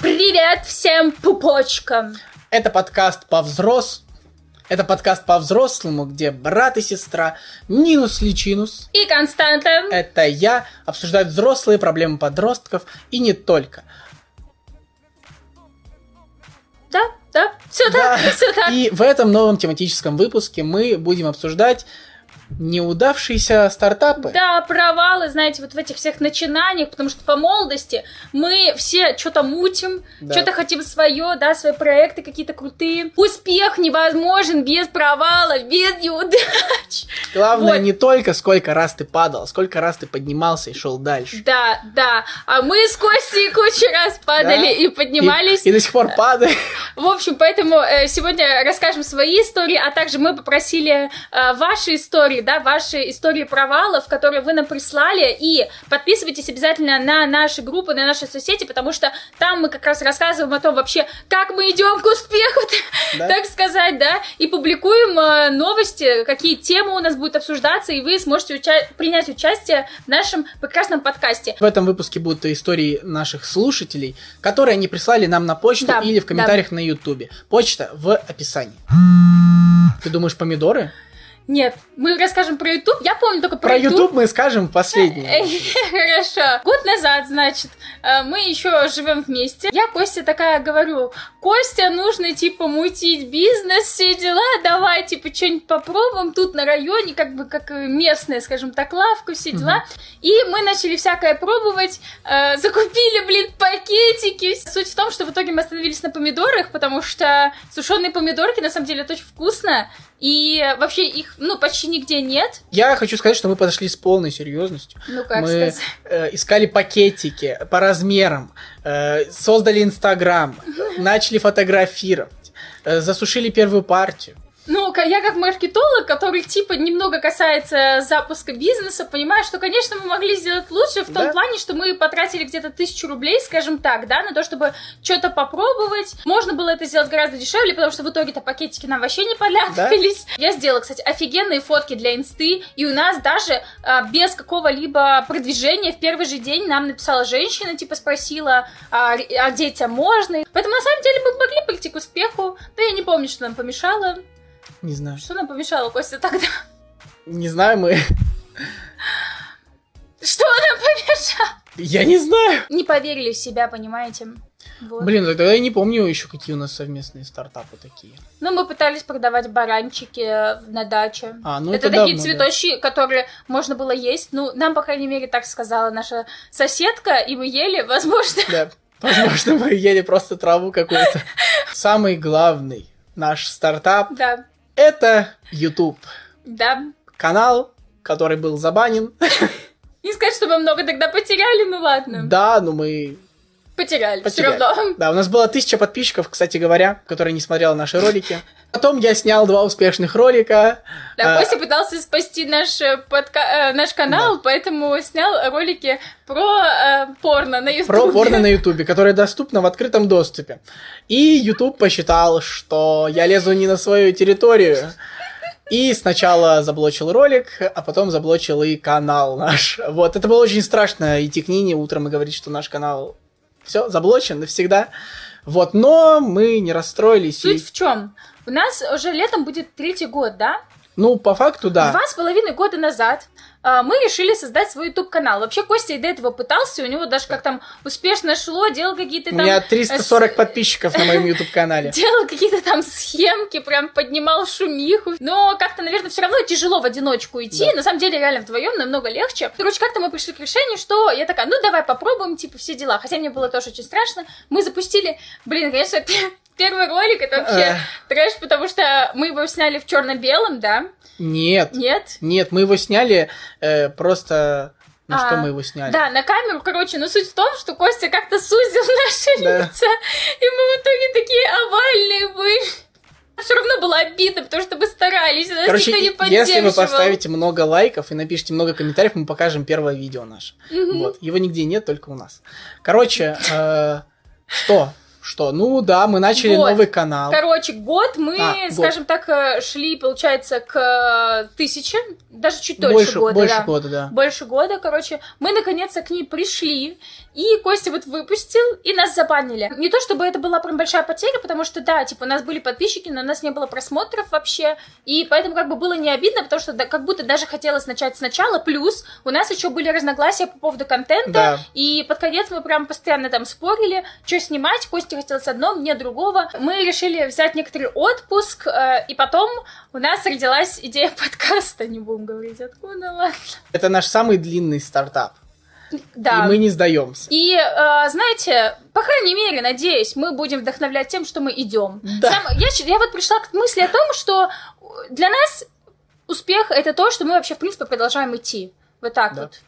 Привет всем пупочкам! Это подкаст по взрос. Это подкаст по-взрослому, где брат и сестра Минус Личинус. И Константа. Это я обсуждают взрослые проблемы подростков и не только. Да, да, все Да. так, все так. И в этом новом тематическом выпуске мы будем обсуждать неудавшиеся стартапы. Да, провалы, знаете, вот в этих всех начинаниях, потому что по молодости мы все что-то мутим, Да. что-то хотим свое, да, свои проекты какие-то крутые. Успех невозможен без провала, без неудач. Главное Вот. не только сколько раз ты падал, сколько раз ты поднимался и шел дальше. Да, да. А мы с Костей кучу раз падали Да. и поднимались. И, и до сих пор падаешь. В общем, поэтому э, сегодня расскажем свои истории, а также мы попросили э, ваши истории, да, ваши истории провалов, которые вы нам прислали, и подписывайтесь обязательно на наши группы, на наши соцсети, потому что там мы как раз рассказываем о том вообще, как мы идем к успеху, Да. так сказать, да, и публикуем э, новости, какие темы у нас будут обсуждаться, и вы сможете уча- принять участие в нашем прекрасном подкасте. В этом выпуске будут истории наших слушателей, которые они прислали нам на почту Да, или в да. комментариях на ютубе. Почта в описании. Ты думаешь, помидоры? Нет, мы расскажем про YouTube. Я помню только про, Про YouTube. YouTube мы скажем последнее. Хорошо. Год назад, значит, э, мы еще живем вместе. Я Костя такая говорю, Костя, нужно, типа, мутить бизнес, все дела, давай, типа, что-нибудь попробуем тут на районе, как бы, как местная, скажем так, лавка, все дела. И мы начали всякое пробовать, э, закупили, блин, пакетики. Суть в том, что в итоге мы остановились на помидорах, потому что сушеные помидорки, на самом деле, это очень вкусно. И вообще их, ну, почти нигде нет. Я хочу сказать, что мы подошли с полной серьезностью. Ну, как мы сказать. э, искали пакетики по размерам, э, создали Инстаграм, начали фотографировать, э, засушили первую партию. Ну, я как маркетолог, который типа немного касается запуска бизнеса, понимаю, что, конечно, мы могли сделать лучше в том Да. плане, что мы потратили где-то тысячу рублей, скажем так, да, на то, чтобы что-то попробовать. Можно было это сделать гораздо дешевле, потому что в итоге-то пакетики нам вообще не понадобились. Я сделала, кстати, офигенные фотки для инсты, и у нас даже а, без какого-либо продвижения в первый же день нам написала женщина, типа спросила, а, а детям можно. Поэтому, на самом деле, мы могли прийти к успеху, да я не помню, что нам помешало. Не знаю. Что нам помешало, Костя, тогда? Не знаю, мы... Что нам помешало? Я не знаю. Не поверили в себя, понимаете? Вот. Блин, тогда я не помню еще, какие у нас совместные стартапы такие. Ну, мы пытались продавать баранчики э, на даче. А, ну это это, такие давно, да. цветочки, которые можно было есть. Ну, нам, по крайней мере, так сказала наша соседка, и мы ели, возможно. Да. Возможно, мы ели просто траву какую-то. Самый главный наш стартап Да, — это YouTube. да. Канал, который был забанен. Не сказать, что мы много тогда потеряли, ну ладно. Да, но мы Потеряли, все Потеряли. равно. Да, у нас было тысяча подписчиков, кстати говоря, которые не смотрели наши ролики. Потом я снял два успешных ролика. Да, А, Костя пытался спасти наш, э, подка- э, наш канал, поэтому снял ролики про э, порно на YouTube. Про порно на Ютубе, которое доступно в открытом доступе. И Ютуб посчитал, что я лезу не на свою территорию. И сначала заблочил ролик, а потом заблочил и канал наш. Вот, это было очень страшно идти к Нине утром и говорить, что наш канал все, заблочен навсегда. Вот, но мы не расстроились. и- Суть в чем? У нас уже летом будет третий год, да? Ну, по факту, да. Два с половиной года назад а, мы решили создать свой YouTube-канал. Вообще, Костя и до этого пытался, у него даже как там успешно шло, делал какие-то У там... меня э, 340 с- подписчиков на моем YouTube-канале. Делал какие-то там схемки, прям поднимал шумиху. Но как-то, наверное, все равно тяжело в одиночку идти. Да. На самом деле, реально вдвоем намного легче. Короче, как-то мы пришли к решению, что я такая, ну давай попробуем, типа, все дела. Хотя мне было тоже очень страшно. Мы запустили, блин, конечно, первый ролик, это вообще Эх. трэш, потому что мы его сняли в черно-белом, да? Нет. Нет? Нет, мы его сняли э, просто... На А, что мы его сняли? Да, на камеру, короче, но суть в том, что Костя как-то сузил наши Да. лица, и мы в итоге такие овальные были. Все равно было обидно, потому что мы старались, нас Короче, никто не и- если вы поддерживал. поставите много лайков и напишите много комментариев, мы покажем первое видео наше. Мгм. Вот. Его нигде нет, только у нас. Короче, э, что? Что, ну да, мы начали Вот. новый канал. Короче, год мы, А, год. скажем так, э, шли, получается, к э, тысяче, даже чуть дольше больше года. больше да. года, да. Больше года, короче. Мы наконец-то к ней пришли, и Костя вот выпустил, и нас забанили. Не то чтобы это была прям большая потеря, потому что, да, типа, у нас были подписчики, но у нас не было просмотров вообще, и поэтому как бы было не обидно, потому что да, как будто даже хотелось начать сначала, плюс у нас еще были разногласия по поводу контента, Да. и под конец мы прям постоянно там спорили, что снимать. Костя хотел с одно, мне другого. Мы решили взять некоторый отпуск, э, и потом у нас родилась идея подкаста. Не будем говорить откуда, ладно. Это наш самый длинный стартап. Да. И мы не сдаемся. И, э, знаете, по крайней мере, надеюсь, мы будем вдохновлять тем, что мы идем. Да. Сам- я, я вот пришла к мысли о том, что для нас успех это то, что мы вообще, в принципе, продолжаем идти. Вот так Да. вот.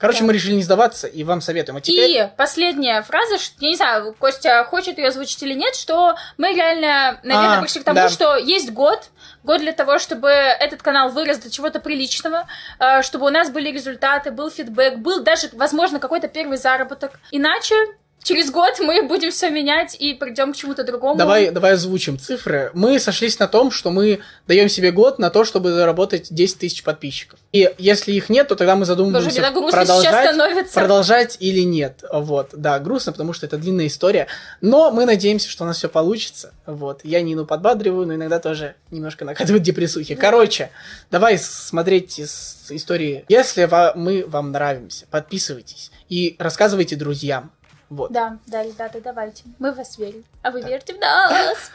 Короче, Да. мы решили не сдаваться, и вам советуем. А теперь... И последняя фраза, ш- я не знаю, Костя хочет ее озвучить или нет, что мы реально, наверное, А, пришли к тому, да. что есть год, год для того, чтобы этот канал вырос до чего-то приличного, э, чтобы у нас были результаты, был фидбэк, был даже, возможно, какой-то первый заработок. Иначе через год мы будем все менять и придем к чему-то другому. Давай, давай озвучим цифры. Мы сошлись на том, что мы даем себе год на то, чтобы заработать 10 тысяч подписчиков. И если их нет, то тогда мы задумываемся, продолжать, продолжать или нет. Вот, да, грустно, потому что это длинная история. Но мы надеемся, что у нас все получится. Вот, я Нину подбадриваю, но иногда тоже немножко накатывают депрессухи. Короче, давай смотреть из истории. Если мы вам нравимся, подписывайтесь и рассказывайте друзьям. Вот. Да, да, ребята, давайте. Мы в вас верим. А вы верите в нас?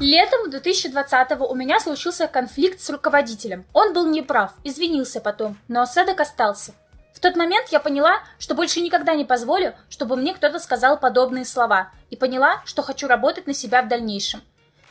Летом 2020-го у меня случился конфликт с руководителем. Он был неправ, извинился потом, но осадок остался. В тот момент я поняла, что больше никогда не позволю, чтобы мне кто-то сказал подобные слова, и поняла, что хочу работать на себя в дальнейшем.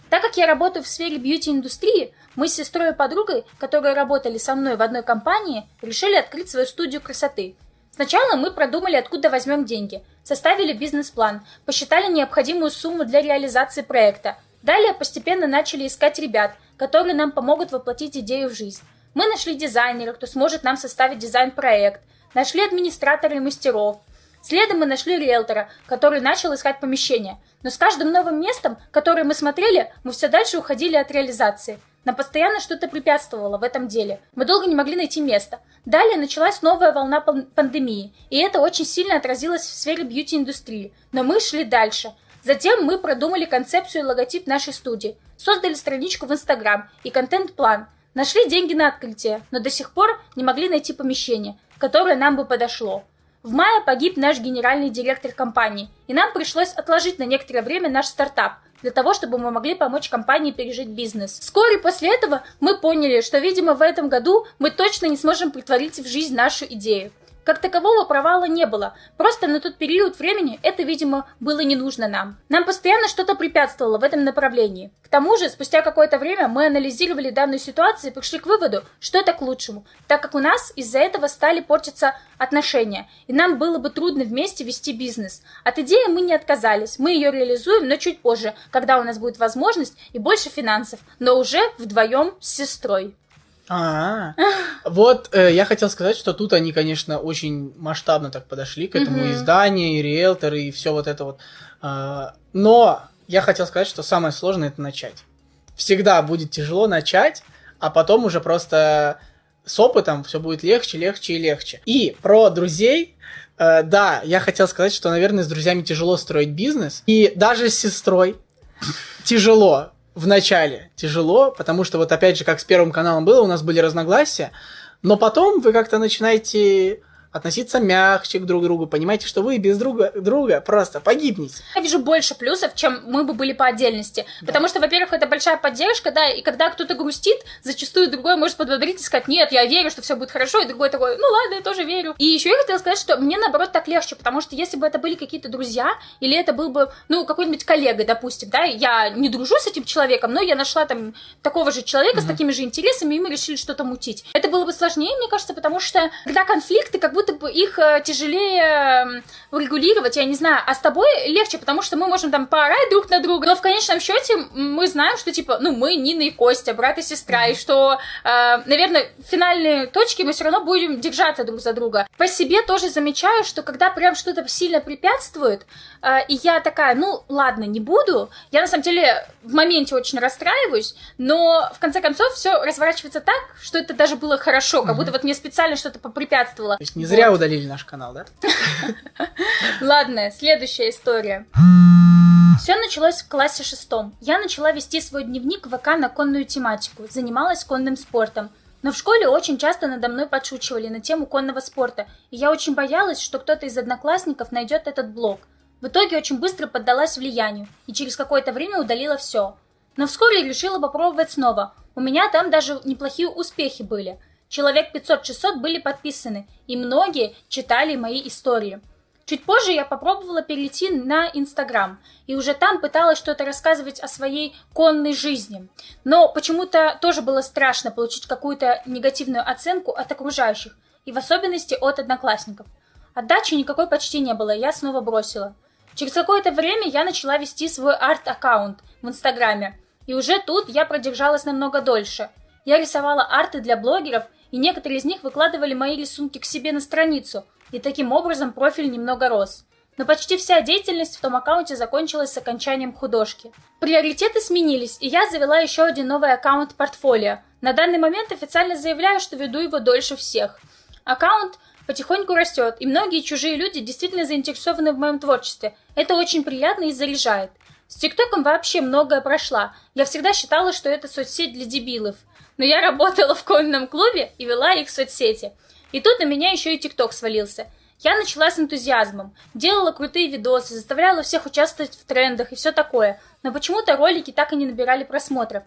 Так как я работаю в сфере бьюти-индустрии, мы с сестрой и подругой, которые работали со мной в одной компании, решили открыть свою студию красоты. Сначала мы продумали, откуда возьмем деньги, составили бизнес-план, посчитали необходимую сумму для реализации проекта. Далее постепенно начали искать ребят, которые нам помогут воплотить идею в жизнь. Мы нашли дизайнера, кто сможет нам составить дизайн-проект, нашли администратора и мастеров. Следом мы нашли риэлтора, который начал искать помещение. Но с каждым новым местом, которое мы смотрели, мы все дальше уходили от реализации. Нам постоянно что-то препятствовало в этом деле. Мы долго не могли найти место. Далее началась новая волна пан- пандемии, и это очень сильно отразилось в сфере бьюти-индустрии. Но мы шли дальше. Затем мы продумали концепцию и логотип нашей студии, создали страничку в Инстаграм и контент-план, нашли деньги на открытие, но до сих пор не могли найти помещение, которое нам бы подошло. В мае погиб наш генеральный директор компании, и нам пришлось отложить на некоторое время наш стартап, для того, чтобы мы могли помочь компании пережить бизнес. Вскоре после этого мы поняли, что, видимо, в этом году мы точно не сможем притворить в жизнь нашу идею. Как такового провала не было, просто на тот период времени это, видимо, было не нужно нам. Нам постоянно что-то препятствовало в этом направлении. К тому же, спустя какое-то время мы анализировали данную ситуацию и пришли к выводу, что это к лучшему, так как у нас из-за этого стали портиться отношения, и нам было бы трудно вместе вести бизнес. От идеи мы не отказались, мы ее реализуем, но чуть позже, когда у нас будет возможность и больше финансов, но уже вдвоем с сестрой. А, вот э, я хотел сказать, что тут они, конечно, очень масштабно так подошли к этому изданию, и риэлторы, и все вот это вот. А, но я хотел сказать, что самое сложное это начать. Всегда будет тяжело начать, а потом уже просто с опытом все будет легче, легче и легче. И про друзей, э, да, я хотел сказать, что, наверное, с друзьями тяжело строить бизнес. И даже с сестрой тяжело в начале. Тяжело, потому что вот опять же, как с первым каналом было, у нас были разногласия, но потом вы как-то начинаете относиться мягче к друг другу, понимаете, что вы без друга, друга просто погибнете. Я вижу больше плюсов, чем мы бы были по отдельности. Потому что, во-первых, это большая поддержка, да, и когда кто-то грустит, зачастую другой может подбодрить и сказать, нет, я верю, что все будет хорошо, и другой такой, ну ладно, я тоже верю. И еще я хотела сказать, что мне, наоборот, так легче, потому что если бы это были какие-то друзья, или это был бы, ну, какой-нибудь коллега, допустим, да, я не дружу с этим человеком, но я нашла там такого же человека с такими же интересами, и мы решили что-то мутить. Это было бы сложнее, мне кажется, потому что когда конфликты, как будто будто бы их э, тяжелее урегулировать, я не знаю, а с тобой легче, потому что мы можем там поорать друг на друга, но в конечном счете мы знаем, что типа, ну, мы Нина и Костя, брат и сестра, и что, э, наверное, в финальной точке мы все равно будем держаться друг за друга. По себе тоже замечаю, что когда прям что-то сильно препятствует, э, и я такая, ну, ладно, не буду, я на самом деле в моменте очень расстраиваюсь, но в конце концов все разворачивается так, что это даже было хорошо, как будто вот мне специально что-то попрепятствовало. То есть не зря удалили наш канал, да? Ладно, следующая история. Все началось в классе шестом. Я начала вести свой дневник в ВК на конную тематику, занималась конным спортом. Но в школе очень часто надо мной подшучивали на тему конного спорта, и я очень боялась, что кто-то из одноклассников найдет этот блог. В итоге очень быстро поддалась влиянию, и через какое-то время удалила все. Но вскоре решила попробовать снова. У меня там даже неплохие успехи были. Человек 500-600 были подписаны, и многие читали мои истории. Чуть позже я попробовала перейти на Инстаграм, и уже там пыталась что-то рассказывать о своей конной жизни. Но почему-то тоже было страшно получить какую-то негативную оценку от окружающих, и в особенности от одноклассников. Отдачи никакой почти не было, я снова бросила. Через какое-то время я начала вести свой арт-аккаунт в Инстаграме, и уже тут я продержалась намного дольше. Я рисовала арты для блогеров, и некоторые из них выкладывали мои рисунки к себе на страницу – и таким образом профиль немного рос. Но почти вся деятельность в том аккаунте закончилась с окончанием художки. Приоритеты сменились, и я завела еще один новый аккаунт портфолио. На данный момент официально заявляю, что веду его дольше всех. Аккаунт потихоньку растет, и многие чужие люди действительно заинтересованы в моем творчестве. Это очень приятно и заряжает. С ТикТоком вообще многое прошла. Я всегда считала, что это соцсеть для дебилов. Но я работала в конном клубе и вела их соцсети – и тут на меня еще и ТикТок свалился. Я начала с энтузиазмом, делала крутые видосы, заставляла всех участвовать в трендах и все такое, но почему-то ролики так и не набирали просмотров.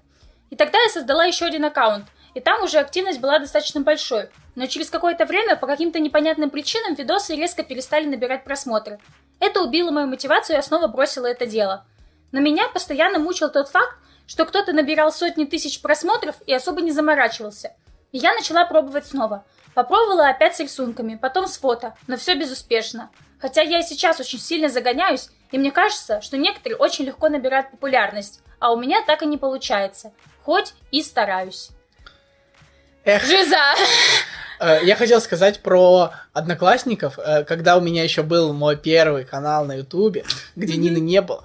И тогда я создала еще один аккаунт, и там уже активность была достаточно большой. Но через какое-то время по каким-то непонятным причинам видосы резко перестали набирать просмотры. Это убило мою мотивацию, и я снова бросила это дело. Но меня постоянно мучил тот факт, что кто-то набирал сотни тысяч просмотров и особо не заморачивался. И я начала пробовать снова – Попробовала опять с рисунками, потом с фото, но все безуспешно. Хотя я и сейчас очень сильно загоняюсь, и мне кажется, что некоторые очень легко набирают популярность, а у меня так и не получается. Хоть и стараюсь. Эх. Жиза! Э, я хотел сказать про одноклассников, э, когда у меня еще был мой первый канал на Ютубе, где Нины не было.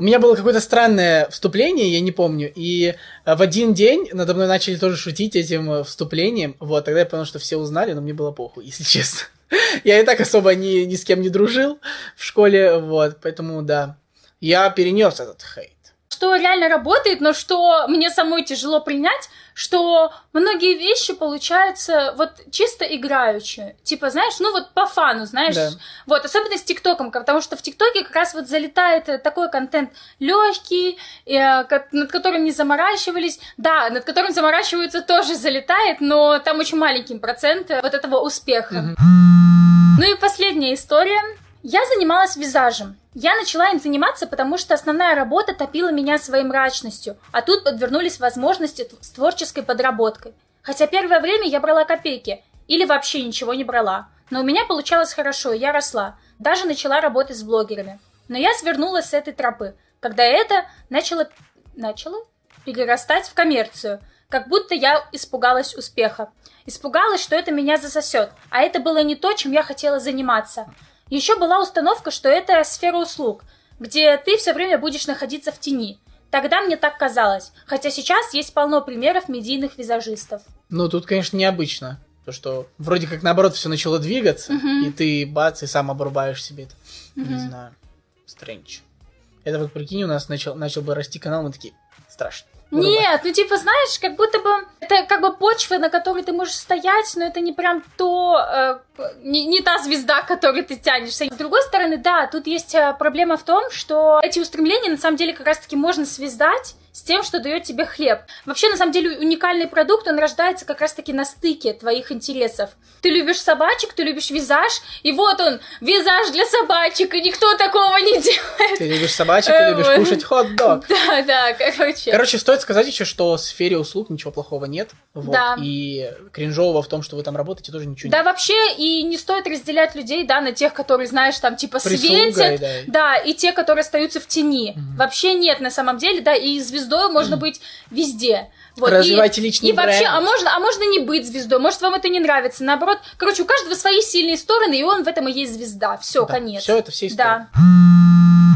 У меня было какое-то странное вступление, я не помню, и э, в один день надо мной начали тоже шутить этим э, вступлением, вот, тогда я понял, что все узнали, но мне было похуй, если честно. Я и так особо ни, ни с кем не дружил в школе, вот, поэтому, да, я перенес этот хейт что реально работает, но что мне самой тяжело принять, что многие вещи получаются вот чисто играючи. Типа, знаешь, ну вот по фану, знаешь. Да. Вот, особенно с ТикТоком, потому что в ТикТоке как раз вот залетает э, такой контент легкий, э, над которым не заморачивались. Да, над которым заморачиваются тоже залетает, но там очень маленький процент вот этого успеха. Угу. Ну и последняя история. Я занималась визажем. Я начала им заниматься, потому что основная работа топила меня своей мрачностью, а тут подвернулись возможности с творческой подработкой. Хотя первое время я брала копейки, или вообще ничего не брала. Но у меня получалось хорошо, я росла. Даже начала работать с блогерами. Но я свернулась с этой тропы, когда это начало... начало? Перерастать в коммерцию. Как будто я испугалась успеха. Испугалась, что это меня засосет. А это было не то, чем я хотела заниматься. Еще была установка, что это сфера услуг, где ты все время будешь находиться в тени. Тогда мне так казалось, хотя сейчас есть полно примеров медийных визажистов. Ну, тут, конечно, необычно. То, что вроде как наоборот все начало двигаться, uh-huh. и ты бац, и сам обрубаешь себе это. Uh-huh. Не знаю. Стрэндж. Это вот прикинь, у нас начал, начал бы расти канал, мы такие, страшно. Нет, ну типа, знаешь, как будто бы это как бы почва, на которой ты можешь стоять, но это не прям то, э, не, не та звезда, к которой ты тянешься. С другой стороны, да, тут есть э, проблема в том, что эти устремления на самом деле как раз-таки можно связать с тем, что дает тебе хлеб. Вообще, на самом деле, уникальный продукт, он рождается как раз-таки на стыке твоих интересов. Ты любишь собачек, ты любишь визаж, и вот он, визаж для собачек, и никто такого не делает. Ты любишь собачек, ты любишь кушать хот-дог. Да, да, короче. Короче, стоит сказать еще, что в сфере услуг ничего плохого нет. Вот. Да. И кринжового в том, что вы там работаете, тоже ничего Да, нет. вообще, и не стоит разделять людей, да, на тех, которые, знаешь, там, типа, Прислугой, светят, да. да, и те, которые остаются в тени. Вообще нет, на самом деле, да, и звездой можно быть везде. Вот, Развивайте и, личный И вообще, бренд. а можно, а можно не быть звездой, может, вам это не нравится, наоборот. Короче, у каждого свои сильные стороны, и он в этом и есть звезда. Все, конец. Все это все истории. Да.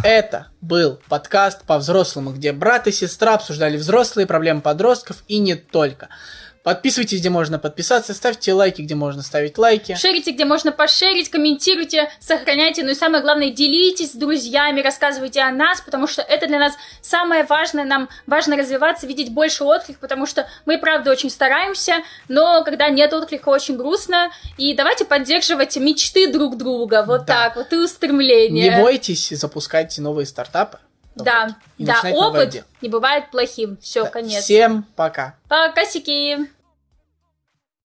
Это был подкаст по-взрослому, где брат и сестра обсуждали взрослые проблемы подростков и не только. Подписывайтесь, где можно подписаться, ставьте лайки, где можно ставить лайки. Шерите, где можно пошерить, комментируйте, сохраняйте, ну и самое главное, делитесь с друзьями, рассказывайте о нас, потому что это для нас самое важное, нам важно развиваться, видеть больше отклик, потому что мы, правда, очень стараемся, но когда нет отклика, очень грустно, и давайте поддерживать мечты друг друга, вот Да. так вот, и устремления. Не бойтесь запускать новые стартапы. Да, Вот. Да, опыт не бывает плохим, все, Да. конец. Всем пока. Пока, косики!